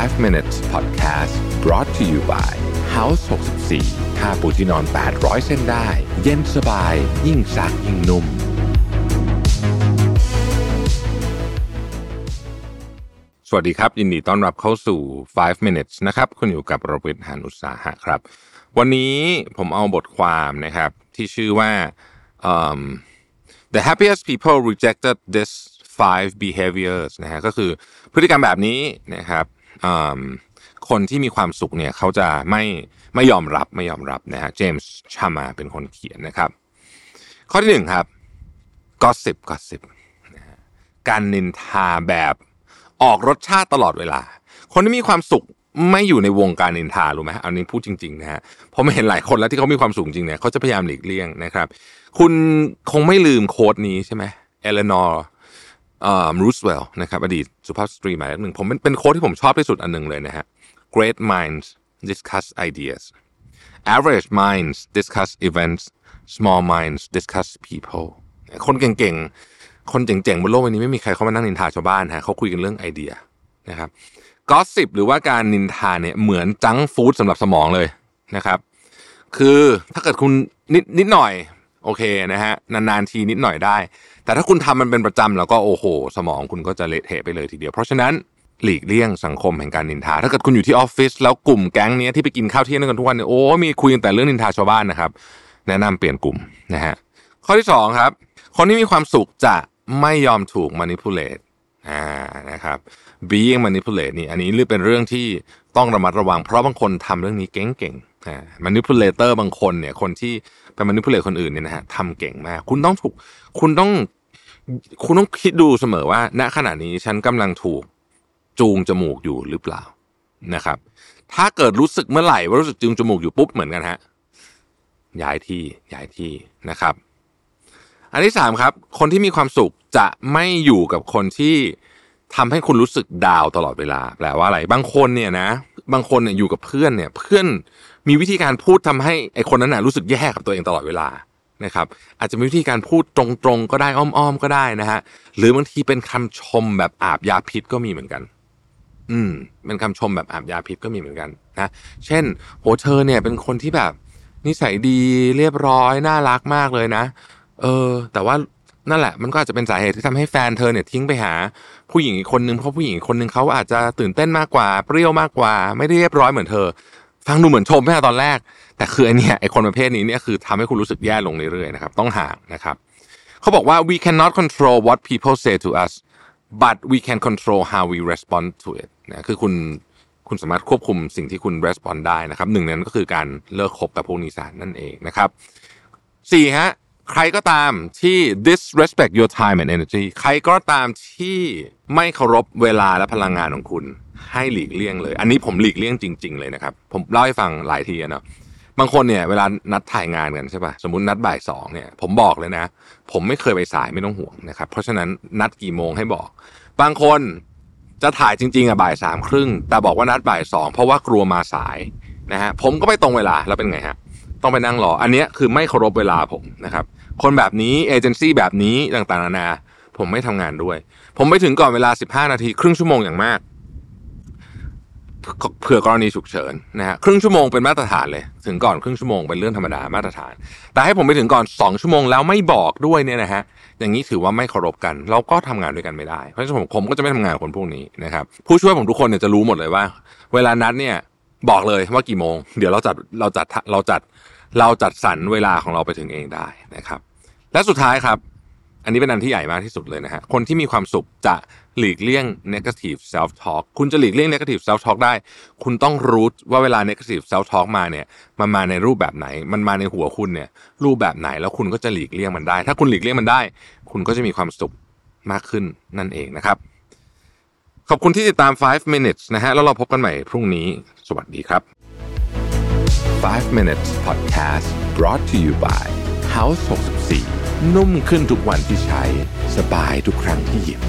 5 minutes podcast brought to you by House 64ค่าปูที่นอน 800 เส้นได้ เย็นสบาย ยิ่งซักยิ่งนุ่ม สวัสดีครับ ยินดีต้อนรับเข้าสู่ 5 minutes นะครับ คุณอยู่กับรวิทหานุสาหะครับ วันนี้ผมเอาบทความนะครับ ที่ชื่อว่า um, the happiest people rejected this five behaviors นะฮะก็คือพฤติกรรมแบบนี้นะครับ คนที่มีความสุขเนี่ยเขาจะไม่ไม่ยอมรับไม่ยอมรับนะฮะเจมส์ชามาเป็นคนเขียนนะครับ ข้อที่หนึ่งครับ gossip gossip นะฮะการนินทาแบบออกรสชาติตลอดเวลา คนที่มีความสุขไม่อยู่ในวงการนินทารู้ไหมอันนี้พูดจริงๆนะฮะผมเห็นหลายคนแล้วที่เขามีความสุขจริงเนี่ยเขาจะพยายามหลีกเลี่ยงนะครับ คุณคงไม่ลืม quote นี้ใช่ไหมเอเลนอร์ รูสเวลล์นะครับอดีตสุภาพสตรีหมายเลขหนึ่งผมเป็นเป็น quote ที่ผมชอบที่สุดอันหนึ่งเลยนะฮะ great minds discuss ideas average minds discuss events small minds discuss people คนเก่งๆ คนเจ๋งๆบนโลกใบนี้ไม่มีใครเขามานั่งนินทาชาวบ้านฮะเขาคุยกันเรื่องไอเดียนะครับ gossip หรือว่าการนินทาเนี่ยเหมือน junk food สำหรับสมองเลยนะครับ คือถ้าเกิดคุณนิดนิดหน่อย โอเคนะฮะนานๆทีนิดหน่อยได้ แต่ถ้าคุณทำมันเป็นประจำแล้วก็โอ้โห สมองคุณก็จะเละเทะไปเลยทีเดียว เพราะฉะนั้นหลีกเลี่ยงสังคมแห่งการนินทา ถ้าเกิดคุณอยู่ที่ออฟฟิศแล้วกลุ่มแก๊งนี้ที่ไปกินข้าวเที่ยงด้วยกันทุกวันเนี่ยโอ้มีคุยแต่เรื่องนินทาชาวบ้านนะครับ แนะนำเปลี่ยนกลุ่มนะฮะข้อที่สองครับคนที่มีความสุขจะไม่ยอมถูก manipulate อ่านะครับ being manipulate นี่อันนี้เรื่องเป็นเรื่องที่ต้องระมัดระวัง เพราะบางคนทำเรื่องนี้เก่งๆ อ่า manipulator บางคนเนี่ย คนที่ไป manipulate คนอื่นเนี่ยนะฮะทำเก่งมาก คุณต้องถูก คุณต้อง คุณต้องคิดดูเสมอว่า ณขณะนี้ฉันกำลังถูกจูงจมูกอยู่หรือเปล่านะครับ ถ้าเกิดรู้สึกเมื่อไหร่ว่ารู้สึกจูงจมูกอยู่ปุ๊บเหมือนกันฮะย้ายที่ย้ายที่นะครับ อันที่สามครับ คนที่มีความสุขจะไม่อยู่กับคนที่ทำให้คุณรู้สึกดาวตลอดเวลาแปลว่าอะไรบางคนเนี่ยนะ บางคนเนี่ยอยู่กับเพื่อนเนี่ย เพื่อนมีวิธีการพูดทำให้ไอคนนั้นน่ะรู้สึกแย่กับตัวเองตลอดเวลานะครับ อาจจะมีวิธีการพูดตรงๆก็ได้อ้อมๆก็ได้นะฮะหรือบางทีเป็นคำชมแบบอาบยาพิษก็มีเหมือนกัน อืมเป็นคำชมแบบอาบยาพิษก็มีเหมือนกันนะเช่นโหเธอเนี่ยเป็นคนที่แบบนิสัยดีเรียบร้อยน่ารักมากเลยนะ เออ แต่ว่า นั่นแหละมันก็อาจจะเป็นสาเหตุที่ทำให้แฟนเธอเนี่ยทิ้งไปหาผู้หญิงอีกคนนึงเพราะผู้หญิงคนนึงเขาอาจจะตื่นเต้นมากกว่าเปรี้ยวมากกว่า ไม่ได้เรียบร้อยเหมือนเธอ ฟังดูเหมือนชมแม่ตอนแรก แต่คือไอเนี่ยไอคนประเภทนี้เนี่ยคือทำให้คุณรู้สึกแย่ลงเรื่อยๆนะครับต้องห่างนะครับเขาบอกว่า we cannot control what people say to us but we can control how we respond to it นะคือคุณคุณสามารถควบคุมสิ่งที่คุณ respond ได้นะครับหนึ่งนั้นก็คือการเลิกคบกับพวกนิสัยนั่นเองนะครับสี่ฮะ ใครก็ตามที่ disrespect your time and energy ใครก็ตามที่ไม่เคารพเวลาและพลังงานของคุณ ให้หลีกเลี่ยงเลย อันนี้ผมหลีกเลี่ยงจริง ๆ เลยนะครับ ผมเล่าให้ฟังหลายทีอะเนาะบางคนเนี่ยเวลานัดถ่ายงานกันใช่ป่ะสมมตินัดบ่ายสองเนี่ย ผมบอกเลยนะ ผมไม่เคยไปสายไม่ต้องห่วงนะครับ เพราะฉะนั้นนัดกี่โมงให้บอก บางคนจะถ่ายจริง ๆอะบ่ายสามครึ่งแต่บอกว่านัดบ่ายสองเพราะว่ากลัวมาสายนะฮะผมก็ไปตรงเวลาแล้วเป็นไงฮะ ต้องไปนั่งรอ อันนี้คือไม่เคารพเวลาผมนะครับ คนแบบนี้เอเจนซี่แบบนี้ต่างๆนานาผมไม่ทำงานด้วย ผมไปถึงก่อนเวลา 15 นาที ครึ่งชั่วโมงอย่างมากเผื่อกรณีฉุกเฉินนะฮะครึ่งชั่วโมงเป็นมาตรฐานเลย ถึงก่อนครึ่งชั่วโมงเป็นเรื่องธรรมดามาตรฐาน แต่ให้ผมไปถึงก่อน 2 ชั่วโมงแล้วไม่บอกด้วยเนี่ยนะฮะอย่างนี้ถือว่าไม่เคารพกัน เราก็ทำงานด้วยกันไม่ได้ เพราะฉะนั้นผมผมก็จะไม่ทำงานคนพวกนี้นะครับผู้ช่วยผมทุกคนเนี่ยจะรู้หมดเลยว่า เวลานัดเนี่ยบอกเลยว่ากี่โมง เดี๋ยวเราจัดเราจัดเราจัด เราจัดสรรเวลาของเราไปถึงเองได้นะครับ และสุดท้ายครับ อันนี้เป็นอันที่ใหญ่มากที่สุดเลยนะฮะคนที่มีความสุขจะหลีกเลี่ยง negative self talk คุณจะหลีกเลี่ยง negative self talk ได้ คุณต้องรู้ว่าเวลา negative self talk มาเนี่ย มันมาในรูปแบบไหน มันมาในหัวคุณเนี่ย รูปแบบไหนแล้วคุณก็จะหลีกเลี่ยงมันได้ ถ้าคุณหลีกเลี่ยงมันได้ คุณก็จะมีความสุขมากขึ้นนั่นเองนะครับ ขอบคุณที่ติดตาม 5 minutes นะฮะแล้วเราพบกันใหม่พรุ่งนี้ สวัสดีครับ 5 minutes podcast brought to you by House 64 นุ่มขึ้นทุกวันที่ใช้ สบายทุกครั้งที่หยิบ